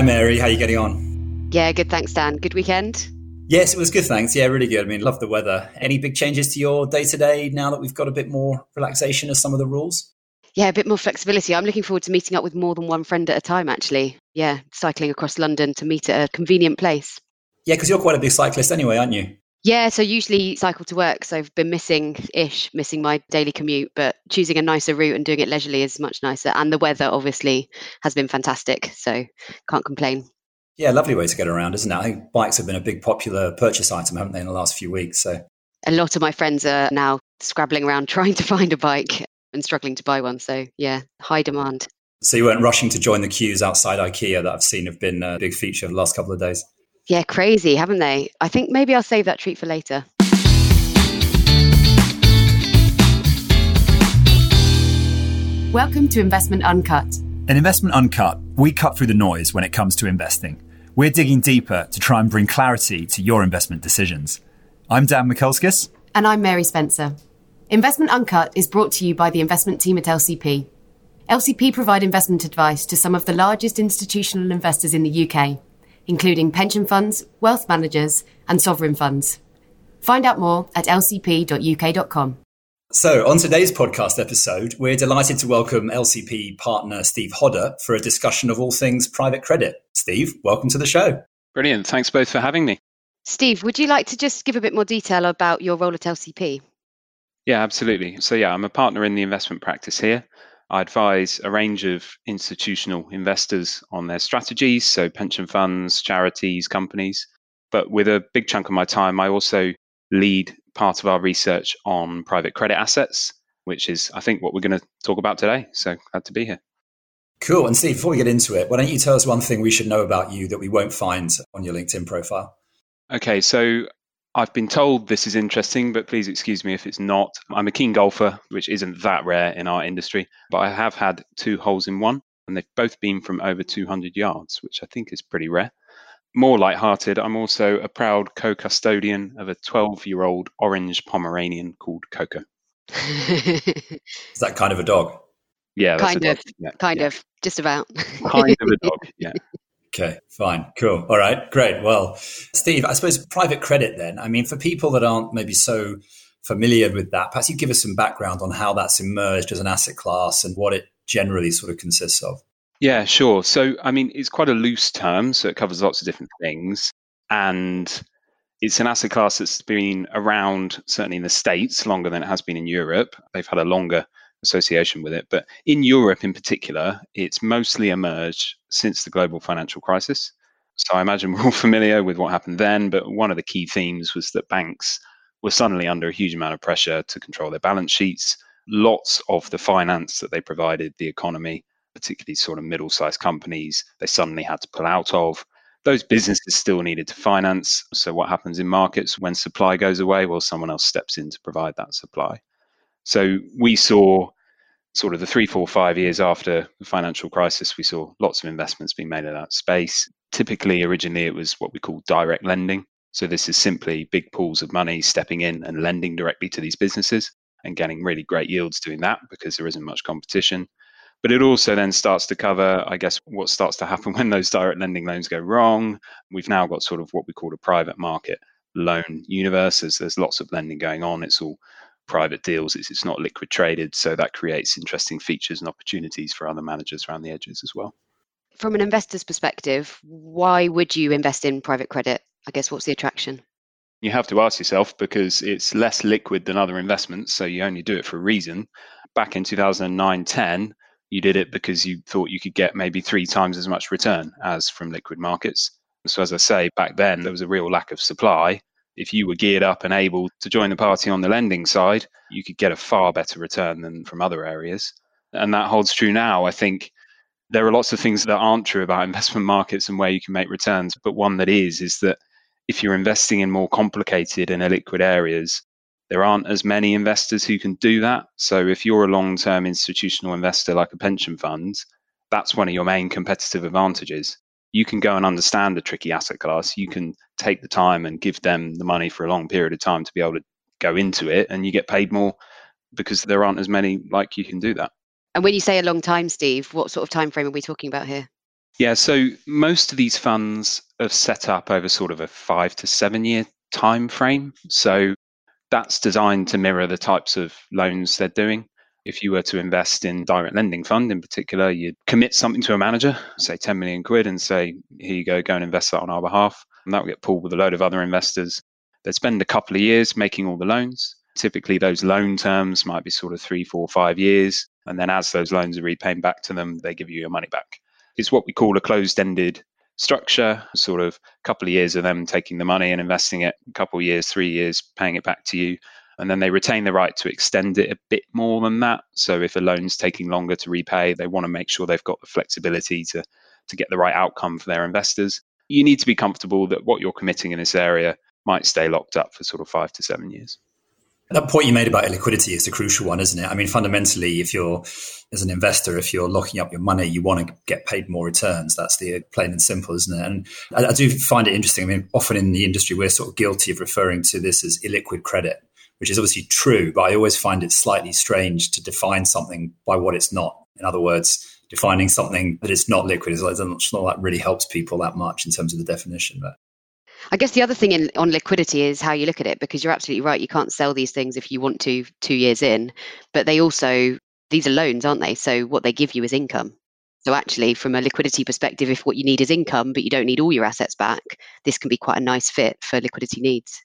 Hi, Mary. How are you getting on? Yeah, good. Thanks, Dan. Good weekend? Yes, it was good. Thanks. Yeah, really good. I mean, love the weather. Any big changes to your day to day now that we've got a bit more relaxation of some of the rules? Yeah, a bit more flexibility. I'm looking forward to meeting up with more than one friend at a time, actually. Yeah, cycling across London to meet at a convenient place. Yeah, because you're quite a big cyclist anyway, aren't you? Yeah, so usually cycle to work. So I've been missing ish, missing my daily commute, but choosing a nicer route and doing it leisurely is much nicer. And the weather obviously has been fantastic. So can't complain. Yeah, lovely way to get around, isn't it? I think bikes have been a big popular purchase item, haven't they, in the last few weeks? So a lot of my friends are now scrabbling around trying to find a bike and struggling to buy one. So yeah, high demand. So you weren't rushing to join the queues outside IKEA that I've seen have been a big feature of the last couple of days. Yeah, crazy, haven't they? I think maybe I'll save that treat for later. Welcome to Investment Uncut. In Investment Uncut, we cut through the noise when it comes to investing. We're digging deeper to try and bring clarity to your investment decisions. I'm Dan Mikulskis. And I'm Mary Spencer. Investment Uncut is brought to you by the investment team at LCP. LCP provide investment advice to some of the largest institutional investors in the UK, including pension funds, wealth managers, and sovereign funds. Find out more at lcp.uk.com. So, on today's podcast episode, we're delighted to welcome LCP partner Steve Hodder for a discussion of all things private credit. Steve, welcome to the show. Brilliant. Thanks both for having me. Steve, would you like to just give a bit more detail about your role at LCP? Yeah, absolutely. So, yeah, I'm a partner in the investment practice here. I advise a range of institutional investors on their strategies, so pension funds, charities, companies. But with a big chunk of my time, I also lead part of our research on private credit assets, which is, I think, what we're going to talk about today. So glad to be here. Cool. And Steve, before we get into it, why don't you tell us one thing we should know about you that we won't find on your LinkedIn profile? Okay. So I've been told this is interesting, but please excuse me if it's not. I'm a keen golfer, which isn't that rare in our industry, but I have had two holes in one, and they've both been from over 200 yards, which I think is pretty rare more light-hearted, I'm also a proud co-custodian of a 12-year-old orange Pomeranian called Coco. Is that kind of a dog? Yeah, kind of, yeah, kind yeah. of, just about. kind of a dog, yeah. Okay, fine, cool. All right, great. Well, Steve, I suppose private credit then. I mean, for people that aren't maybe so familiar with that, perhaps you give us some background on how that's emerged as an asset class and what it generally sort of consists of. Yeah, sure. So, I mean, it's quite a loose term, so it covers lots of different things. And it's an asset class that's been around, certainly in the States, longer than it has been in Europe. They've had a longer association with it. But in Europe in particular, it's mostly emerged since the global financial crisis. So I imagine we're all familiar with what happened then. But one of the key themes was that banks were suddenly under a huge amount of pressure to control their balance sheets. Lots of the finance that they provided the economy particularly sort of middle sized companies, they suddenly had to pull out of. Those businesses still needed to finance. So, what happens in markets when supply goes away? Well, someone else steps in to provide that supply. So, we saw sort of the three, four, five years after the financial crisis, we saw lots of investments being made in that space. Typically, originally, it was what we call direct lending. So, this is simply big pools of money stepping in and lending directly to these businesses and getting really great yields doing that because there isn't much competition. But it also then starts to cover, I guess, what starts to happen when those direct lending loans go wrong. We've now got sort of what we call a private market loan universe. There's, there's lots of lending going on. It's all private deals. It's, it's not liquid traded. So that creates interesting features and opportunities for other managers around the edges as well. From an investor's perspective, why would you invest in private credit? I guess what's the attraction? You have to ask yourself because it's less liquid than other investments. So you only do it for a reason. Back in 2009 10, you did it because you thought you could get maybe three times as much return as from liquid markets. So, as I say, back then there was a real lack of supply. If you were geared up and able to join the party on the lending side, you could get a far better return than from other areas. And that holds true now. I think there are lots of things that aren't true about investment markets and where you can make returns. But one that is, is that if you're investing in more complicated and illiquid areas, there aren't as many investors who can do that. So if you're a long term institutional investor like a pension fund, that's one of your main competitive advantages. You can go and understand a tricky asset class. You can take the time and give them the money for a long period of time to be able to go into it, and you get paid more because there aren't as many like you can do that. And when you say a long time, Steve, what sort of time frame are we talking about here? Yeah, so most of these funds are set up over sort of a five to seven year time frame. So that's designed to mirror the types of loans they're doing. If you were to invest in direct lending fund in particular, you'd commit something to a manager, say 10 million quid, and say, here you go, go and invest that on our behalf. And that would get pooled with a load of other investors. They'd spend a couple of years making all the loans. Typically, those loan terms might be sort of three, four, five years. And then as those loans are repaid back to them, they give you your money back. It's what we call a closed ended structure, sort of a couple of years of them taking the money and investing it, a couple of years, three years, paying it back to you. And then they retain the right to extend it a bit more than that. So if a loan's taking longer to repay, they want to make sure they've got the flexibility to, to get the right outcome for their investors. You need to be comfortable that what you're committing in this area might stay locked up for sort of five to seven years. That point you made about illiquidity is a crucial one, isn't it? I mean, fundamentally, if you're as an investor, if you're locking up your money, you want to get paid more returns. That's the plain and simple, isn't it? And I, I do find it interesting. I mean, often in the industry, we're sort of guilty of referring to this as illiquid credit, which is obviously true, but I always find it slightly strange to define something by what it's not. In other words, defining something that it's not liquid is like, not that really helps people that much in terms of the definition. But I guess the other thing in, on liquidity is how you look at it, because you're absolutely right. You can't sell these things if you want to two years in, but they also, these are loans, aren't they? So what they give you is income. So actually, from a liquidity perspective, if what you need is income, but you don't need all your assets back, this can be quite a nice fit for liquidity needs.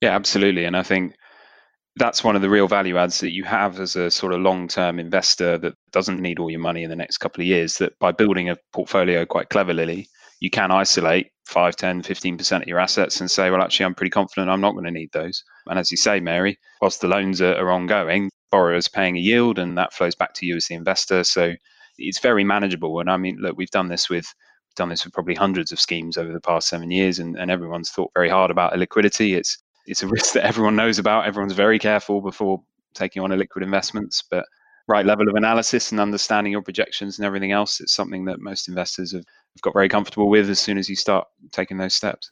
Yeah, absolutely. And I think that's one of the real value adds that you have as a sort of long term investor that doesn't need all your money in the next couple of years. That by building a portfolio quite cleverly, you can isolate 5, 10, 15% of your assets and say, well, actually, I'm pretty confident I'm not going to need those. And as you say, Mary, whilst the loans are, are ongoing, borrowers paying a yield and that flows back to you as the investor. So it's very manageable. And I mean, look, we've done this with done this with probably hundreds of schemes over the past seven years, and, and everyone's thought very hard about illiquidity. It's it's a risk that everyone knows about. Everyone's very careful before taking on illiquid investments, but right level of analysis and understanding your projections and everything else, it's something that most investors have have got very comfortable with as soon as you start taking those steps.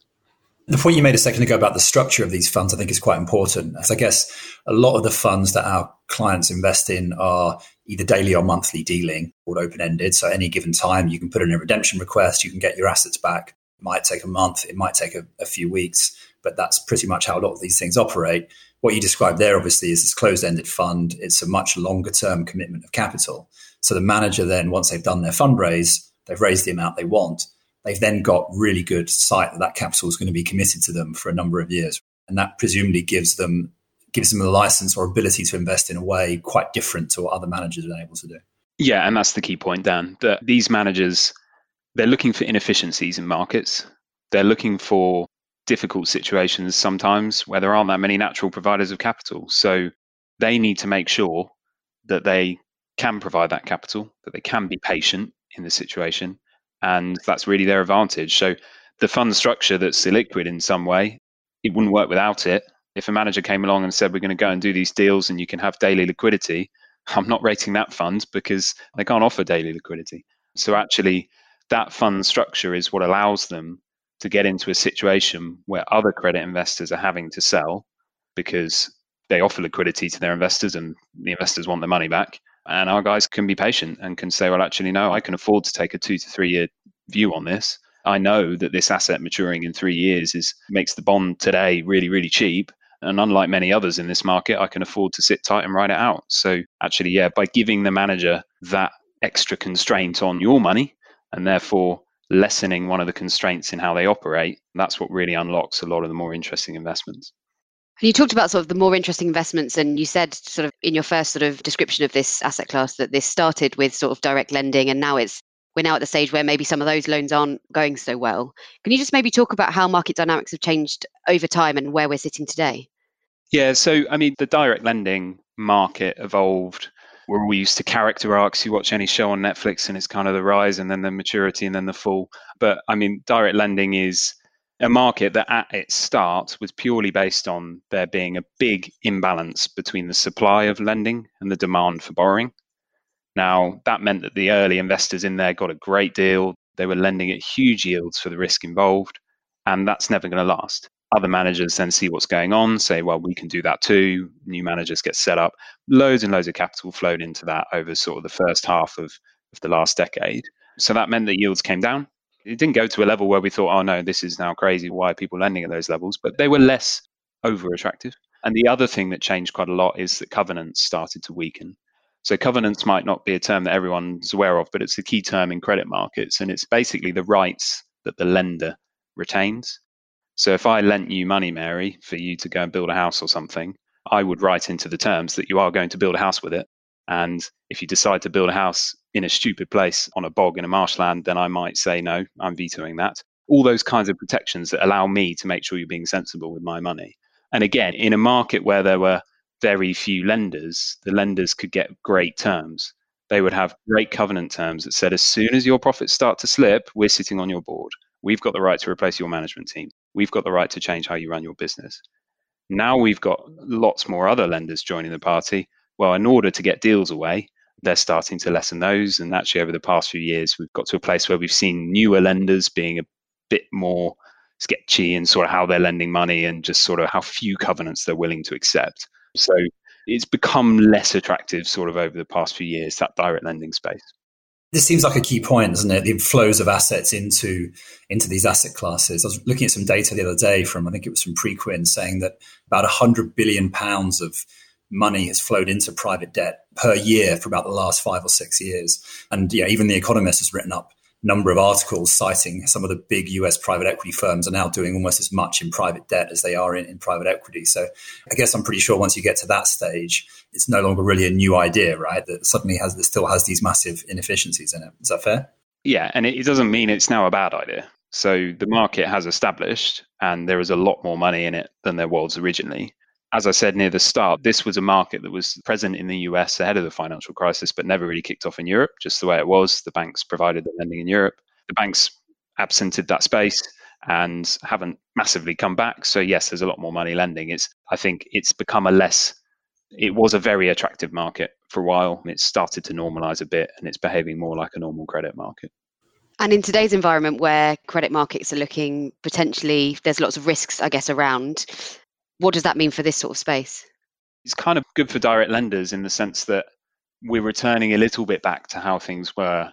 The point you made a second ago about the structure of these funds, I think, is quite important. As I guess a lot of the funds that our clients invest in are either daily or monthly dealing or open ended. So, any given time, you can put in a redemption request, you can get your assets back. It might take a month, it might take a, a few weeks, but that's pretty much how a lot of these things operate. What you described there, obviously, is this closed ended fund. It's a much longer term commitment of capital. So, the manager then, once they've done their fundraise, they've raised the amount they want, they've then got really good sight that that capital is going to be committed to them for a number of years. And that presumably gives them gives them a license or ability to invest in a way quite different to what other managers are able to do. Yeah, and that's the key point, Dan. That these managers they're looking for inefficiencies in markets. They're looking for difficult situations sometimes where there aren't that many natural providers of capital. So they need to make sure that they can provide that capital, that they can be patient, in the situation. And that's really their advantage. So the fund structure that's illiquid in some way, it wouldn't work without it. If a manager came along and said, We're going to go and do these deals and you can have daily liquidity, I'm not rating that fund because they can't offer daily liquidity. So actually, that fund structure is what allows them to get into a situation where other credit investors are having to sell because they offer liquidity to their investors and the investors want their money back. And our guys can be patient and can say, well, actually, no, I can afford to take a two to three year view on this. I know that this asset maturing in three years is makes the bond today really, really cheap. And unlike many others in this market, I can afford to sit tight and ride it out. So actually, yeah, by giving the manager that extra constraint on your money and therefore lessening one of the constraints in how they operate, that's what really unlocks a lot of the more interesting investments. And you talked about sort of the more interesting investments, and you said sort of in your first sort of description of this asset class that this started with sort of direct lending, and now it's we're now at the stage where maybe some of those loans aren't going so well. Can you just maybe talk about how market dynamics have changed over time and where we're sitting today? Yeah, so I mean, the direct lending market evolved. We're all used to character arcs. You watch any show on Netflix, and it's kind of the rise, and then the maturity, and then the fall. But I mean, direct lending is a market that at its start was purely based on there being a big imbalance between the supply of lending and the demand for borrowing. Now, that meant that the early investors in there got a great deal. They were lending at huge yields for the risk involved, and that's never going to last. Other managers then see what's going on, say, well, we can do that too. New managers get set up. Loads and loads of capital flowed into that over sort of the first half of, of the last decade. So that meant that yields came down. It didn't go to a level where we thought, oh no, this is now crazy. Why are people lending at those levels? But they were less over attractive. And the other thing that changed quite a lot is that covenants started to weaken. So covenants might not be a term that everyone's aware of, but it's the key term in credit markets. And it's basically the rights that the lender retains. So if I lent you money, Mary, for you to go and build a house or something, I would write into the terms that you are going to build a house with it. And if you decide to build a house in a stupid place on a bog in a marshland, then I might say, no, I'm vetoing that. All those kinds of protections that allow me to make sure you're being sensible with my money. And again, in a market where there were very few lenders, the lenders could get great terms. They would have great covenant terms that said, as soon as your profits start to slip, we're sitting on your board. We've got the right to replace your management team. We've got the right to change how you run your business. Now we've got lots more other lenders joining the party. Well, in order to get deals away, they're starting to lessen those. And actually, over the past few years, we've got to a place where we've seen newer lenders being a bit more sketchy in sort of how they're lending money and just sort of how few covenants they're willing to accept. So it's become less attractive sort of over the past few years, that direct lending space. This seems like a key point, doesn't it? The flows of assets into into these asset classes. I was looking at some data the other day from I think it was from Preqin saying that about hundred billion pounds of money has flowed into private debt per year for about the last five or six years. And yeah, even the Economist has written up number of articles citing some of the big US private equity firms are now doing almost as much in private debt as they are in, in, private equity. So I guess I'm pretty sure once you get to that stage, it's no longer really a new idea, right? That suddenly has that still has these massive inefficiencies in it. Is that fair? Yeah, and it doesn't mean it's now a bad idea. So the market has established and there is a lot more money in it than there was originally as I said near the start, this was a market that was present in the US ahead of the financial crisis, but never really kicked off in Europe, just the way it was. The banks provided the lending in Europe. The banks absented that space and haven't massively come back. So yes, there's a lot more money lending. It's I think it's become a less it was a very attractive market for a while. It's started to normalize a bit and it's behaving more like a normal credit market. And in today's environment where credit markets are looking potentially, there's lots of risks, I guess, around. What does that mean for this sort of space? It's kind of good for direct lenders in the sense that we're returning a little bit back to how things were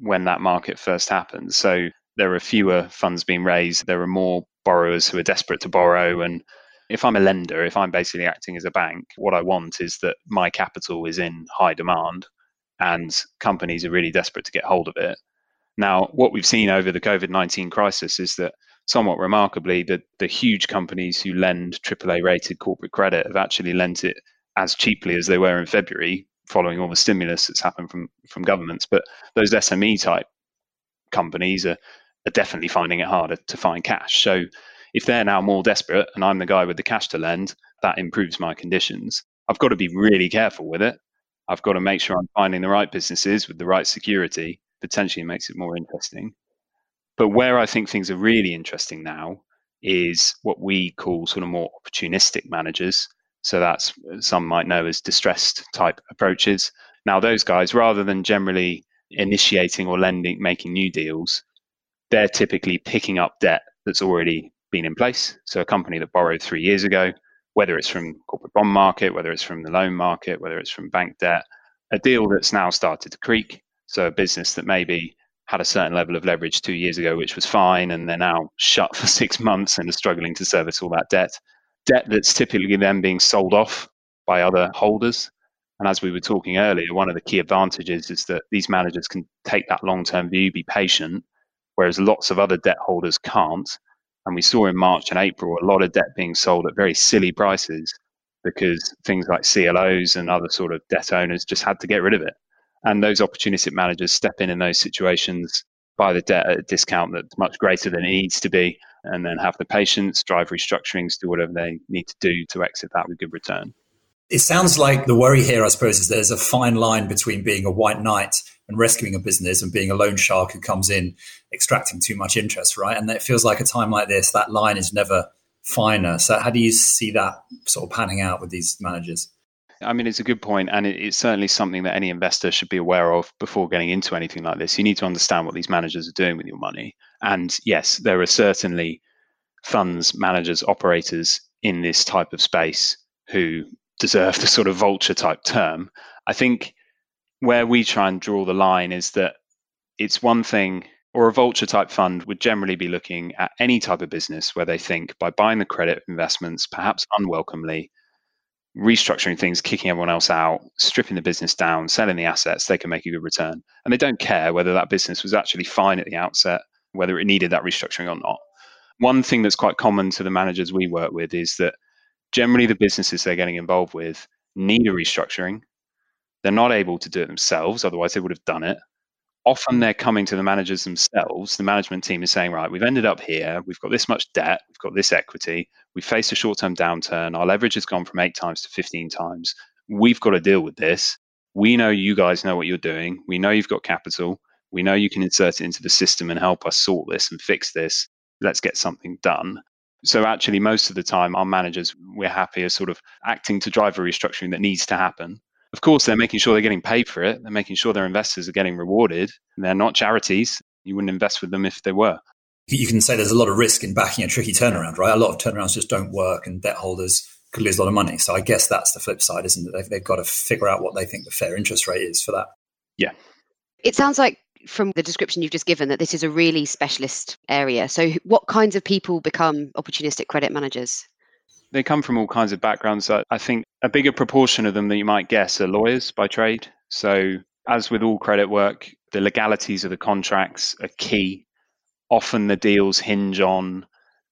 when that market first happened. So there are fewer funds being raised, there are more borrowers who are desperate to borrow. And if I'm a lender, if I'm basically acting as a bank, what I want is that my capital is in high demand and companies are really desperate to get hold of it. Now, what we've seen over the COVID 19 crisis is that somewhat remarkably, the, the huge companies who lend AAA rated corporate credit have actually lent it as cheaply as they were in February, following all the stimulus that's happened from, from governments. But those SME type companies are, are definitely finding it harder to find cash. So if they're now more desperate and I'm the guy with the cash to lend, that improves my conditions. I've got to be really careful with it. I've got to make sure I'm finding the right businesses with the right security. Potentially makes it more interesting. But where I think things are really interesting now is what we call sort of more opportunistic managers. So that's some might know as distressed type approaches. Now, those guys, rather than generally initiating or lending, making new deals, they're typically picking up debt that's already been in place. So a company that borrowed three years ago, whether it's from corporate bond market, whether it's from the loan market, whether it's from bank debt, a deal that's now started to creak. So a business that maybe had a certain level of leverage two years ago, which was fine, and they're now shut for six months and are struggling to service all that debt. Debt that's typically then being sold off by other holders. And as we were talking earlier, one of the key advantages is that these managers can take that long term view, be patient, whereas lots of other debt holders can't. And we saw in March and April a lot of debt being sold at very silly prices because things like CLOs and other sort of debt owners just had to get rid of it. And those opportunistic managers step in in those situations, buy the debt at a discount that's much greater than it needs to be, and then have the patience, drive restructurings, do whatever they need to do to exit that with good return. It sounds like the worry here, I suppose, is there's a fine line between being a white knight and rescuing a business and being a loan shark who comes in extracting too much interest, right? And it feels like a time like this, that line is never finer. So, how do you see that sort of panning out with these managers? I mean, it's a good point, and it's certainly something that any investor should be aware of before getting into anything like this. You need to understand what these managers are doing with your money. And yes, there are certainly funds, managers, operators in this type of space who deserve the sort of vulture type term. I think where we try and draw the line is that it's one thing, or a vulture type fund would generally be looking at any type of business where they think by buying the credit investments, perhaps unwelcomely, restructuring things, kicking everyone else out, stripping the business down, selling the assets, they can make a good return. And they don't care whether that business was actually fine at the outset, whether it needed that restructuring or not. One thing that's quite common to the managers we work with is that generally the businesses they're getting involved with need a restructuring. They're not able to do it themselves, otherwise, they would have done it. Often they're coming to the managers themselves. The management team is saying, right, we've ended up here. We've got this much debt. We've got this equity. We've faced a short term downturn. Our leverage has gone from eight times to 15 times. We've got to deal with this. We know you guys know what you're doing. We know you've got capital. We know you can insert it into the system and help us sort this and fix this. Let's get something done. So actually, most of the time, our managers, we're happy as sort of acting to drive a restructuring that needs to happen. Of course, they're making sure they're getting paid for it. They're making sure their investors are getting rewarded. They're not charities. You wouldn't invest with them if they were. You can say there's a lot of risk in backing a tricky turnaround, right? A lot of turnarounds just don't work, and debt holders could lose a lot of money. So I guess that's the flip side, isn't it? They've, they've got to figure out what they think the fair interest rate is for that. Yeah. It sounds like from the description you've just given that this is a really specialist area. So, what kinds of people become opportunistic credit managers? They come from all kinds of backgrounds. I think a bigger proportion of them than you might guess are lawyers by trade. So, as with all credit work, the legalities of the contracts are key. Often the deals hinge on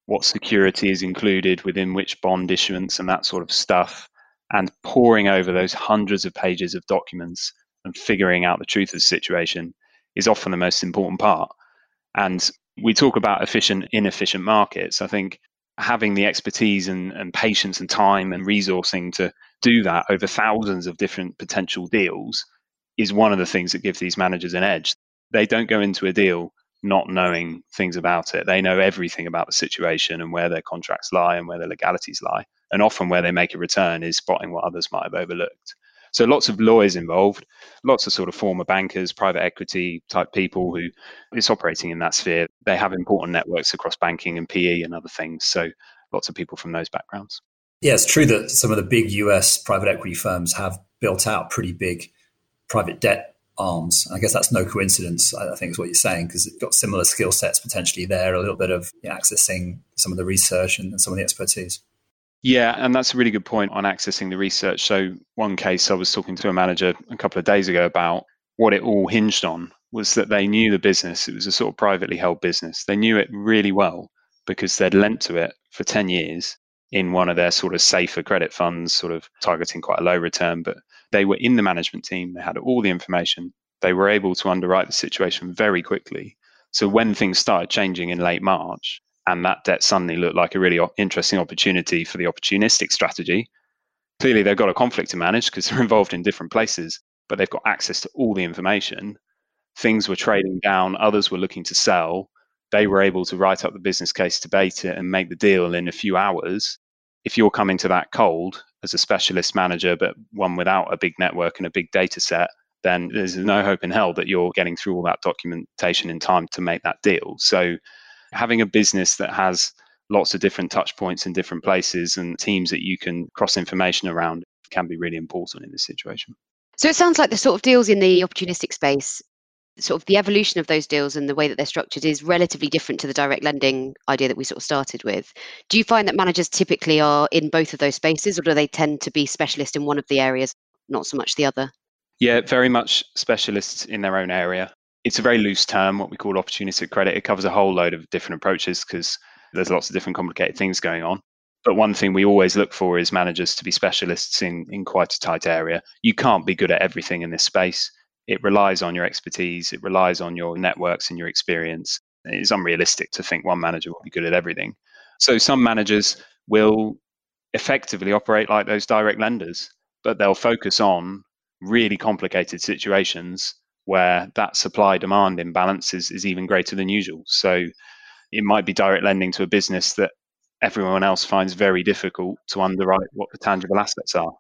what security is included within which bond issuance and that sort of stuff. And poring over those hundreds of pages of documents and figuring out the truth of the situation is often the most important part. And we talk about efficient, inefficient markets. I think having the expertise and, and patience and time and resourcing to do that over thousands of different potential deals is one of the things that gives these managers an edge. They don't go into a deal not knowing things about it. They know everything about the situation and where their contracts lie and where their legalities lie. And often where they make a return is spotting what others might have overlooked. So lots of lawyers involved, lots of sort of former bankers, private equity type people who is operating in that sphere. They have important networks across banking and PE and other things. So lots of people from those backgrounds. Yeah, it's true that some of the big US private equity firms have built out pretty big private debt arms. I guess that's no coincidence, I think is what you're saying, because it's got similar skill sets potentially there, a little bit of accessing some of the research and some of the expertise. Yeah, and that's a really good point on accessing the research. So, one case I was talking to a manager a couple of days ago about what it all hinged on was that they knew the business. It was a sort of privately held business. They knew it really well because they'd lent to it for 10 years in one of their sort of safer credit funds, sort of targeting quite a low return. But they were in the management team, they had all the information, they were able to underwrite the situation very quickly. So, when things started changing in late March, and that debt suddenly looked like a really interesting opportunity for the opportunistic strategy. Clearly, they've got a conflict to manage because they're involved in different places, but they've got access to all the information. Things were trading down, others were looking to sell. They were able to write up the business case, debate it, and make the deal in a few hours. If you're coming to that cold as a specialist manager, but one without a big network and a big data set, then there's no hope in hell that you're getting through all that documentation in time to make that deal. So having a business that has lots of different touch points in different places and teams that you can cross information around can be really important in this situation. So it sounds like the sort of deals in the opportunistic space, sort of the evolution of those deals and the way that they're structured is relatively different to the direct lending idea that we sort of started with. Do you find that managers typically are in both of those spaces or do they tend to be specialist in one of the areas, not so much the other? Yeah, very much specialists in their own area it's a very loose term, what we call opportunistic credit. It covers a whole load of different approaches because there's lots of different complicated things going on. But one thing we always look for is managers to be specialists in, in quite a tight area. You can't be good at everything in this space. It relies on your expertise, it relies on your networks and your experience. It's unrealistic to think one manager will be good at everything. So some managers will effectively operate like those direct lenders, but they'll focus on really complicated situations where that supply demand imbalance is, is even greater than usual. So it might be direct lending to a business that everyone else finds very difficult to underwrite what the tangible assets are.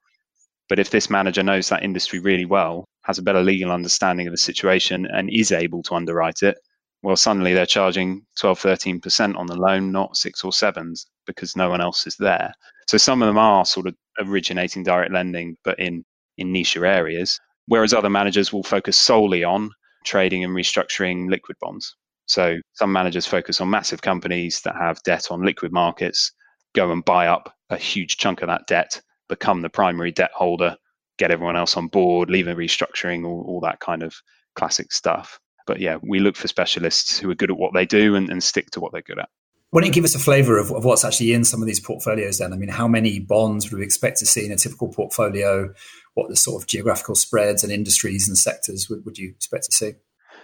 But if this manager knows that industry really well, has a better legal understanding of the situation, and is able to underwrite it, well, suddenly they're charging 12, 13% on the loan, not six or sevens, because no one else is there. So some of them are sort of originating direct lending, but in, in niche areas whereas other managers will focus solely on trading and restructuring liquid bonds. So some managers focus on massive companies that have debt on liquid markets, go and buy up a huge chunk of that debt, become the primary debt holder, get everyone else on board, leave a restructuring, all, all that kind of classic stuff. But yeah, we look for specialists who are good at what they do and, and stick to what they're good at. Why don't you give us a flavour of, of, what's actually in some of these portfolios then? I mean, how many bonds would we expect to see in a typical portfolio? What the sort of geographical spreads and industries and sectors would, would you expect to see?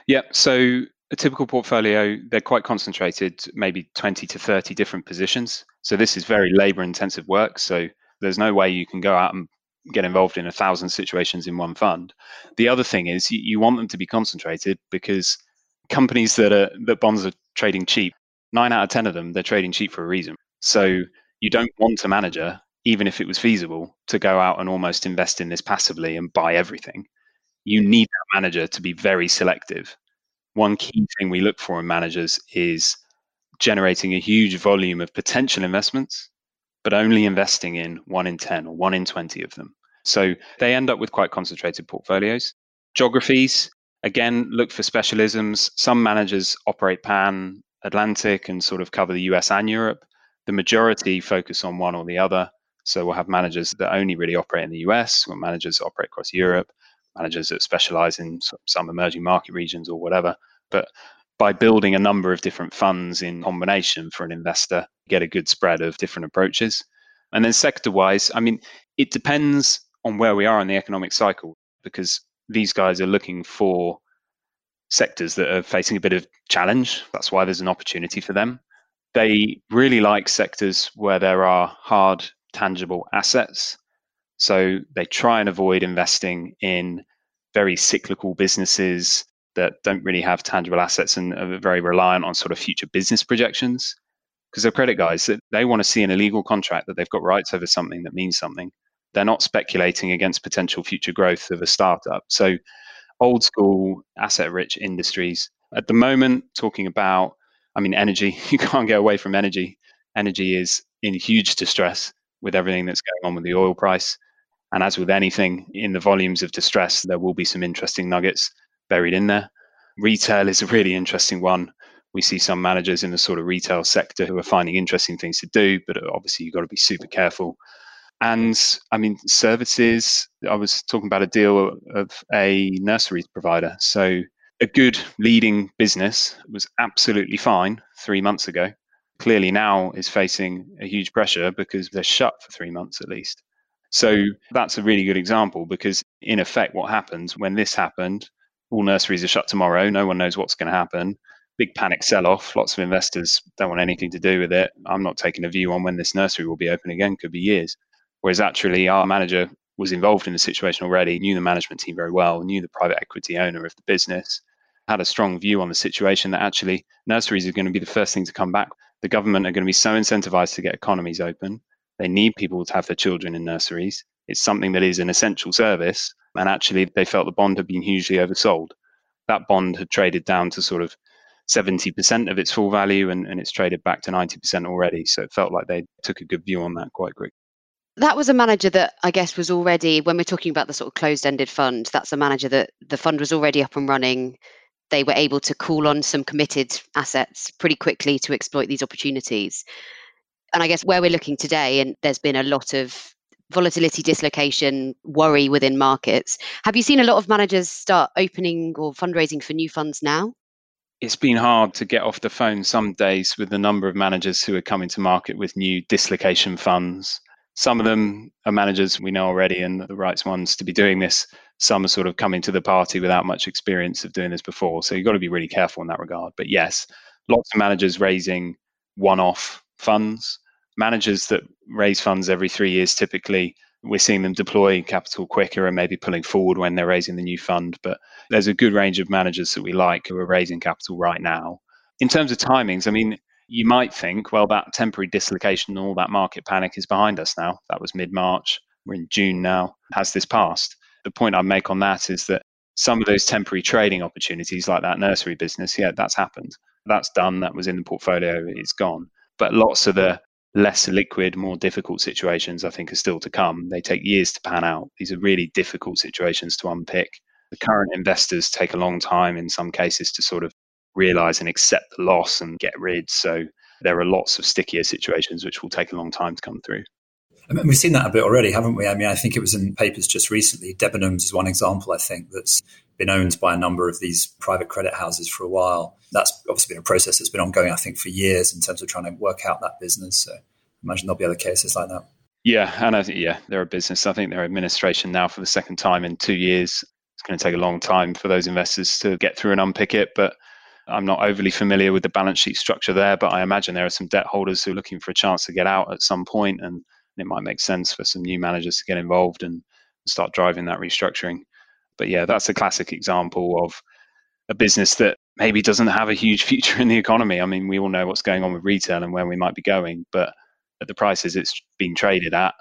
Yeah, so a typical portfolio, they're quite concentrated, maybe 20 to 30 different positions. So this is very labor intensive work. So there's no way you can go out and get involved in a thousand situations in one fund. The other thing is you, you want them to be concentrated because companies that are that bonds are trading cheap, nine out of ten of them, they're trading cheap for a reason. So you don't want a manager, even if it was feasible, to go out and almost invest in this passively and buy everything. You need that manager to be very selective one key thing we look for in managers is generating a huge volume of potential investments, but only investing in one in 10 or one in 20 of them. So they end up with quite concentrated portfolios. Geographies, again, look for specialisms. Some managers operate pan Atlantic and sort of cover the US and Europe. The majority focus on one or the other. So we'll have managers that only really operate in the US, or managers that operate across Europe, managers that specialize in some emerging market regions or whatever. But by building a number of different funds in combination for an investor, get a good spread of different approaches. And then sector wise, I mean, it depends on where we are in the economic cycle because these guys are looking for sectors that are facing a bit of challenge. That's why there's an opportunity for them. They really like sectors where there are hard, tangible assets so they try and avoid investing in very cyclical businesses that don't really have tangible assets and are very reliant on sort of future business projections. Because they're credit guys, they want to see in a legal contract that they've got rights over something that means something. They're not speculating against potential future growth of a startup. So old school asset rich industries. At the moment, talking about, I mean, energy, you can't get away from energy. Energy is in huge distress with everything that's going on with the oil price. And as with anything in the volumes of distress, there will be some interesting nuggets buried in there. Retail is a really interesting one. We see some managers in the sort of retail sector who are finding interesting things to do, but obviously you've got to be super careful. And I mean, services, I was talking about a deal of a nursery provider. So a good leading business was absolutely fine three months ago. Clearly now is facing a huge pressure because they're shut for three months at least. So that's a really good example because, in effect, what happens when this happened, all nurseries are shut tomorrow. No one knows what's going to happen. Big panic sell off. Lots of investors don't want anything to do with it. I'm not taking a view on when this nursery will be open again, could be years. Whereas actually, our manager was involved in the situation already, knew the management team very well, knew the private equity owner of the business, had a strong view on the situation that actually nurseries are going to be the first thing to come back. The government are going to be so incentivized to get economies open they need people to have their children in nurseries. It's something that is an essential service. And actually, they felt the bond had been hugely oversold. That bond had traded down to sort of 70% of its full value and, and it's traded back to 90% already. So it felt like they took a good view on that quite quick. That was a manager that I guess was already, when we're talking about the sort of closed ended fund, that's a manager that the fund was already up and running. They were able to call on some committed assets pretty quickly to exploit these opportunities. And I guess where we're looking today, and there's been a lot of volatility, dislocation, worry within markets. Have you seen a lot of managers start opening or fundraising for new funds now? It's been hard to get off the phone some days with the number of managers who are coming to market with new dislocation funds. Some of them are managers we know already and the right ones to be doing this. Some are sort of coming to the party without much experience of doing this before. So you've got to be really careful in that regard. But yes, lots of managers raising one off funds. Managers that raise funds every three years typically we're seeing them deploy capital quicker and maybe pulling forward when they're raising the new fund. But there's a good range of managers that we like who are raising capital right now. In terms of timings, I mean, you might think, well, that temporary dislocation and all that market panic is behind us now. That was mid March. We're in June now. Has this passed? The point I make on that is that some of those temporary trading opportunities, like that nursery business, yeah, that's happened. That's done. That was in the portfolio. It's gone. But lots of the less liquid, more difficult situations, I think, are still to come. They take years to pan out. These are really difficult situations to unpick. The current investors take a long time in some cases to sort of realize and accept the loss and get rid. So there are lots of stickier situations which will take a long time to come through. I mean, we've seen that a bit already, haven't we? I mean, I think it was in papers just recently. Debenhams is one example, I think, that's been owned by a number of these private credit houses for a while. That's obviously been a process that's been ongoing, I think, for years in terms of trying to work out that business. So I imagine there'll be other cases like that. Yeah, and I think yeah, they're a business. I think they're administration now for the second time in two years. It's going to take a long time for those investors to get through and unpick it, but I'm not overly familiar with the balance sheet structure there, but I imagine there are some debt holders who are looking for a chance to get out at some point, and it might make sense for some new managers to get involved and start driving that restructuring. But yeah, that's a classic example of a business that maybe doesn't have a huge future in the economy. I mean, we all know what's going on with retail and where we might be going, but at the prices it's being traded at,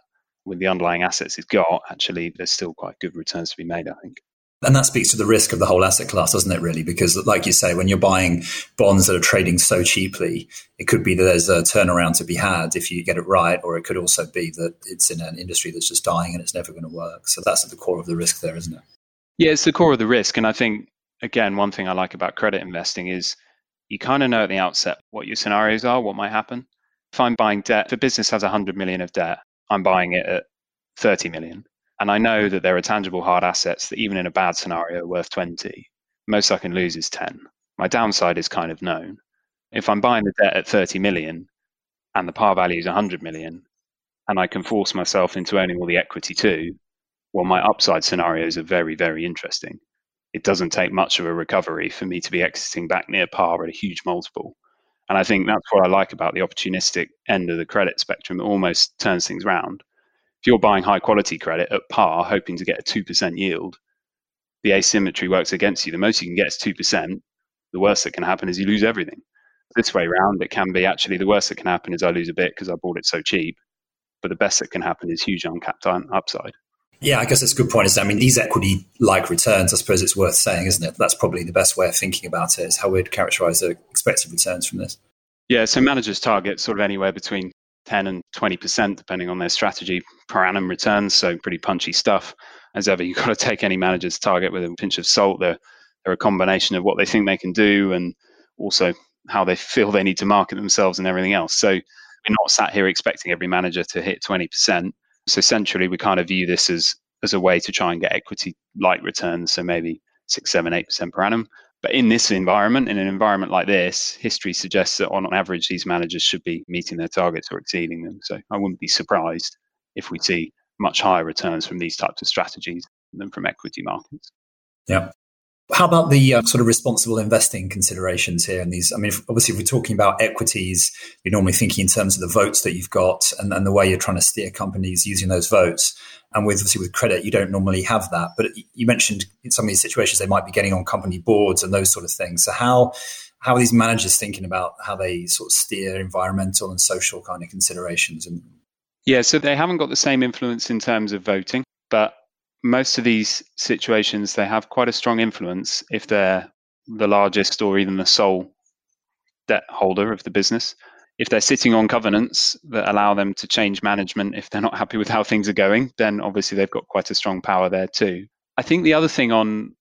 with the underlying assets it's got, actually, there's still quite good returns to be made, I think. And that speaks to the risk of the whole asset class, doesn't it, really? Because, like you say, when you're buying bonds that are trading so cheaply, it could be that there's a turnaround to be had if you get it right, or it could also be that it's in an industry that's just dying and it's never going to work. So that's at the core of the risk there, isn't it? Yeah, it's the core of the risk. And I think, again, one thing I like about credit investing is you kind of know at the outset what your scenarios are, what might happen. If I'm buying debt, if a business has 100 million of debt, I'm buying it at 30 million and I know that there are tangible hard assets that even in a bad scenario are worth 20. Most I can lose is 10. My downside is kind of known. If I'm buying the debt at 30 million and the par value is 100 million, and I can force myself into owning all the equity too, well, my upside scenarios are very, very interesting. It doesn't take much of a recovery for me to be exiting back near par at a huge multiple. And I think that's what I like about the opportunistic end of the credit spectrum. It almost turns things around if you're buying high quality credit at par, hoping to get a 2% yield, the asymmetry works against you. The most you can get is 2%. The worst that can happen is you lose everything. This way around, it can be actually the worst that can happen is I lose a bit because I bought it so cheap. But the best that can happen is huge uncapped upside. Yeah, I guess that's a good point. Is I mean, these equity-like returns. I suppose it's worth saying, isn't it? That's probably the best way of thinking about it. Is how we'd characterise the expected returns from this. Yeah, so managers target sort of anywhere between 10 and 20%, depending on their strategy per annum returns. So pretty punchy stuff. As ever, you've got to take any manager's target with a pinch of salt. They're, they're a combination of what they think they can do and also how they feel they need to market themselves and everything else. So we're not sat here expecting every manager to hit 20%. So essentially, we kind of view this as, as a way to try and get equity like returns. So maybe six, seven, eight percent per annum. But in this environment, in an environment like this, history suggests that on average, these managers should be meeting their targets or exceeding them. So I wouldn't be surprised if we see much higher returns from these types of strategies than from equity markets. Yeah. How about the uh, sort of responsible investing considerations here? And these, I mean, if, obviously, if we're talking about equities, you're normally thinking in terms of the votes that you've got and, and the way you're trying to steer companies using those votes. And with obviously with credit, you don't normally have that. But you mentioned in some of these situations, they might be getting on company boards and those sort of things. So how how are these managers thinking about how they sort of steer environmental and social kind of considerations? And yeah, so they haven't got the same influence in terms of voting, but most of these situations they have quite a strong influence if they're the largest or even the sole debt holder of the business. If they're sitting on covenants that allow them to change management if they're not happy with how things are going, then obviously they've got quite a strong power there too. I think the other thing on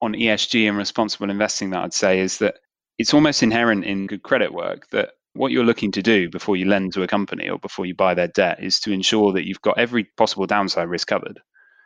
on ESG and responsible investing that I'd say is that it's almost inherent in good credit work that what you're looking to do before you lend to a company or before you buy their debt is to ensure that you've got every possible downside risk covered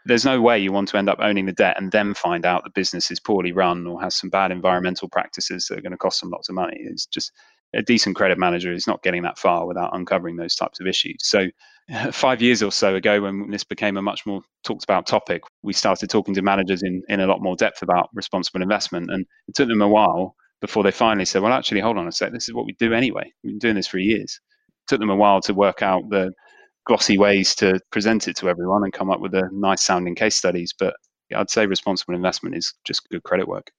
there's no way you want to end up owning the debt and then find out the business is poorly run or has some bad environmental practices that are going to cost them lots of money. It's just a decent credit manager is not getting that far without uncovering those types of issues. So, five years or so ago, when this became a much more talked about topic, we started talking to managers in, in a lot more depth about responsible investment. And it took them a while before they finally said, well, actually, hold on a sec, this is what we do anyway. We've been doing this for years. It took them a while to work out the glossy ways to present it to everyone and come up with a nice sounding case studies. But I'd say responsible investment is just good credit work.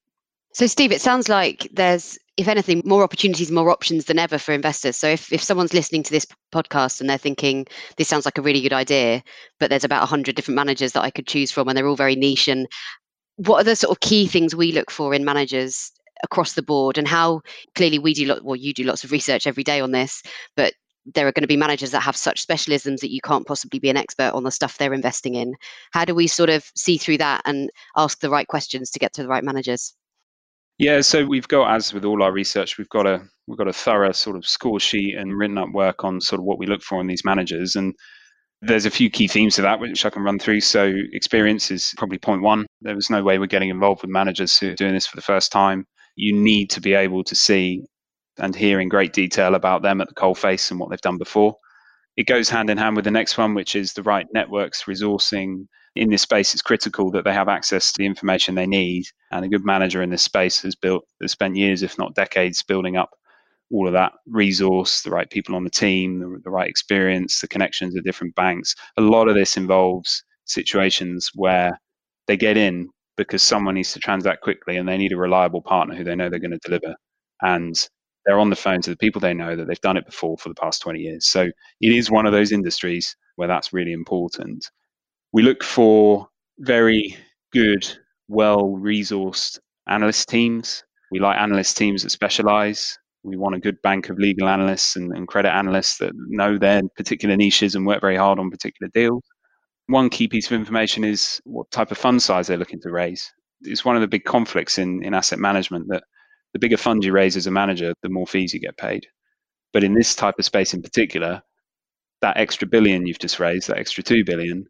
So, Steve, it sounds like there's, if anything, more opportunities, more options than ever for investors. So, if, if someone's listening to this podcast and they're thinking, this sounds like a really good idea, but there's about 100 different managers that I could choose from and they're all very niche, and what are the sort of key things we look for in managers across the board and how clearly we do, lot, well, you do lots of research every day on this, but there are going to be managers that have such specialisms that you can't possibly be an expert on the stuff they're investing in. How do we sort of see through that and ask the right questions to get to the right managers? Yeah, so we've got, as with all our research, we've got a we've got a thorough sort of score sheet and written up work on sort of what we look for in these managers. And there's a few key themes to that which I can run through. So experience is probably point one. There was no way we're getting involved with managers who are doing this for the first time. You need to be able to see and hear in great detail about them at the coalface and what they've done before. It goes hand in hand with the next one, which is the right networks, resourcing, in this space, it's critical that they have access to the information they need. And a good manager in this space has built, has spent years, if not decades, building up all of that resource, the right people on the team, the, the right experience, the connections to different banks. A lot of this involves situations where they get in because someone needs to transact quickly and they need a reliable partner who they know they're going to deliver. And they're on the phone to the people they know that they've done it before for the past 20 years. So it is one of those industries where that's really important we look for very good, well resourced analyst teams. We like analyst teams that specialize. We want a good bank of legal analysts and, and, credit analysts that know their particular niches and work very hard on particular deals. One key piece of information is what type of fund size they're looking to raise. It's one of the big conflicts in, in asset management that the bigger fund you raise as a manager, the more fees you get paid. But in this type of space in particular, that extra billion you've just raised, that extra two billion,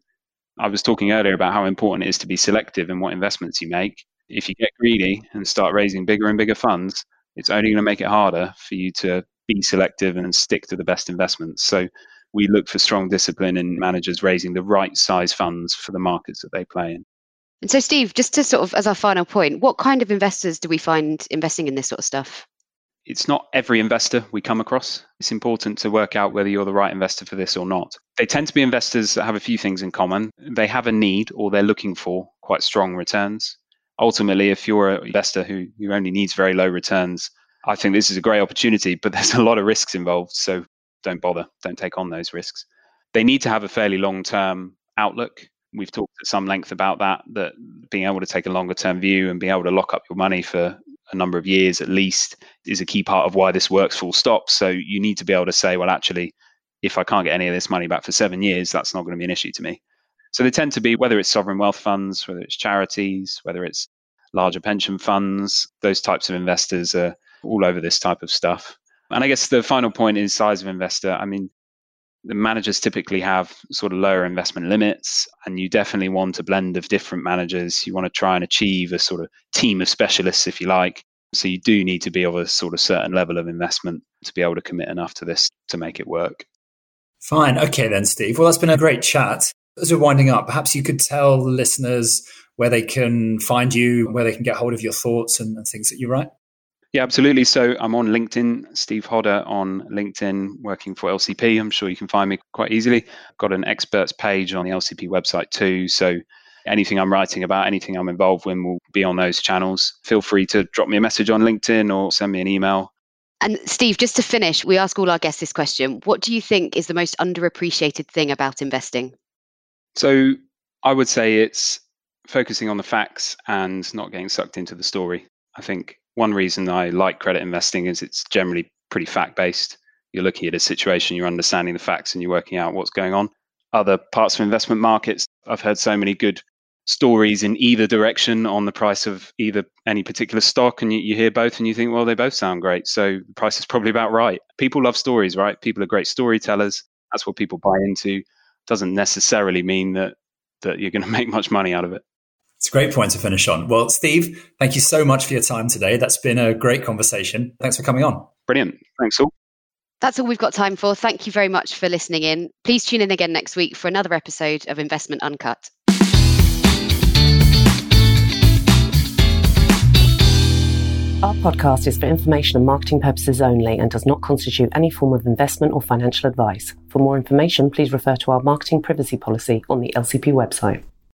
I was talking earlier about how important it is to be selective in what investments you make. If you get greedy and start raising bigger and bigger funds, it's only going to make it harder for you to be selective and stick to the best investments. So we look for strong discipline in managers raising the right size funds for the markets that they play in. And so, Steve, just to sort of as our final point, what kind of investors do we find investing in this sort of stuff? it's not every investor we come across. It's important to work out whether you're the right investor for this or not. They tend to be investors that have a few things in common. They have a need or they're looking for quite strong returns. Ultimately, if you're an investor who, who only needs very low returns, I think this is a great opportunity, but there's a lot of risks involved. So don't bother, don't take on those risks. They need to have a fairly long term outlook. We've talked at some length about that, that being able to take a longer term view and being able to lock up your money for a number of years at least is a key part of why this works full stop. So you need to be able to say, well, actually, if I can't get any of this money back for seven years, that's not going to be an issue to me. So they tend to be whether it's sovereign wealth funds, whether it's charities, whether it's larger pension funds, those types of investors are all over this type of stuff. And I guess the final point is size of investor. I mean, the managers typically have sort of lower investment limits and you definitely want a blend of different managers. You want to try and achieve a sort of team of specialists if you like. So you do need to be of a sort of certain level of investment to be able to commit enough to this to make it work. Fine. Okay then steve. Well that's been a great chat. As we're winding up perhaps you could tell the listeners where they can find you where they can get hold of your thoughts and, and things that you write yeah, absolutely. So I'm on LinkedIn, Steve Hodder on LinkedIn, working for LCP. I'm sure you can find me quite easily. Got an experts page on the LCP website too. So anything I'm writing about, anything I'm involved in will be on those channels. Feel free to drop me a message on LinkedIn or send me an email. And Steve, just to finish, we ask all our guests this question. What do you think is the most underappreciated thing about investing? So I would say it's focusing on the facts and not getting sucked into the story. I think one reason I like credit investing is it's generally pretty fact based. You're looking at a situation, you're understanding the facts, and you're working out what's going on. Other parts of investment markets, I've heard so many good stories in either direction on the price of either any particular stock and you, you, hear both and you think well they both sound great. So the price is probably about right. People love stories right? People are great storytellers. That's what people buy into. Doesn't necessarily mean that that you're going to make much money out of it it's a great point to finish on. Well, Steve, thank you so much for your time today. That's been a great conversation. Thanks for coming on. Brilliant. Thanks all. That's all we've got time for. Thank you very much for listening in. Please tune in again next week for another episode of Investment Uncut. Our podcast is for information and marketing purposes only and does not constitute any form of investment or financial advice. For more information, please refer to our marketing privacy policy on the LCP website.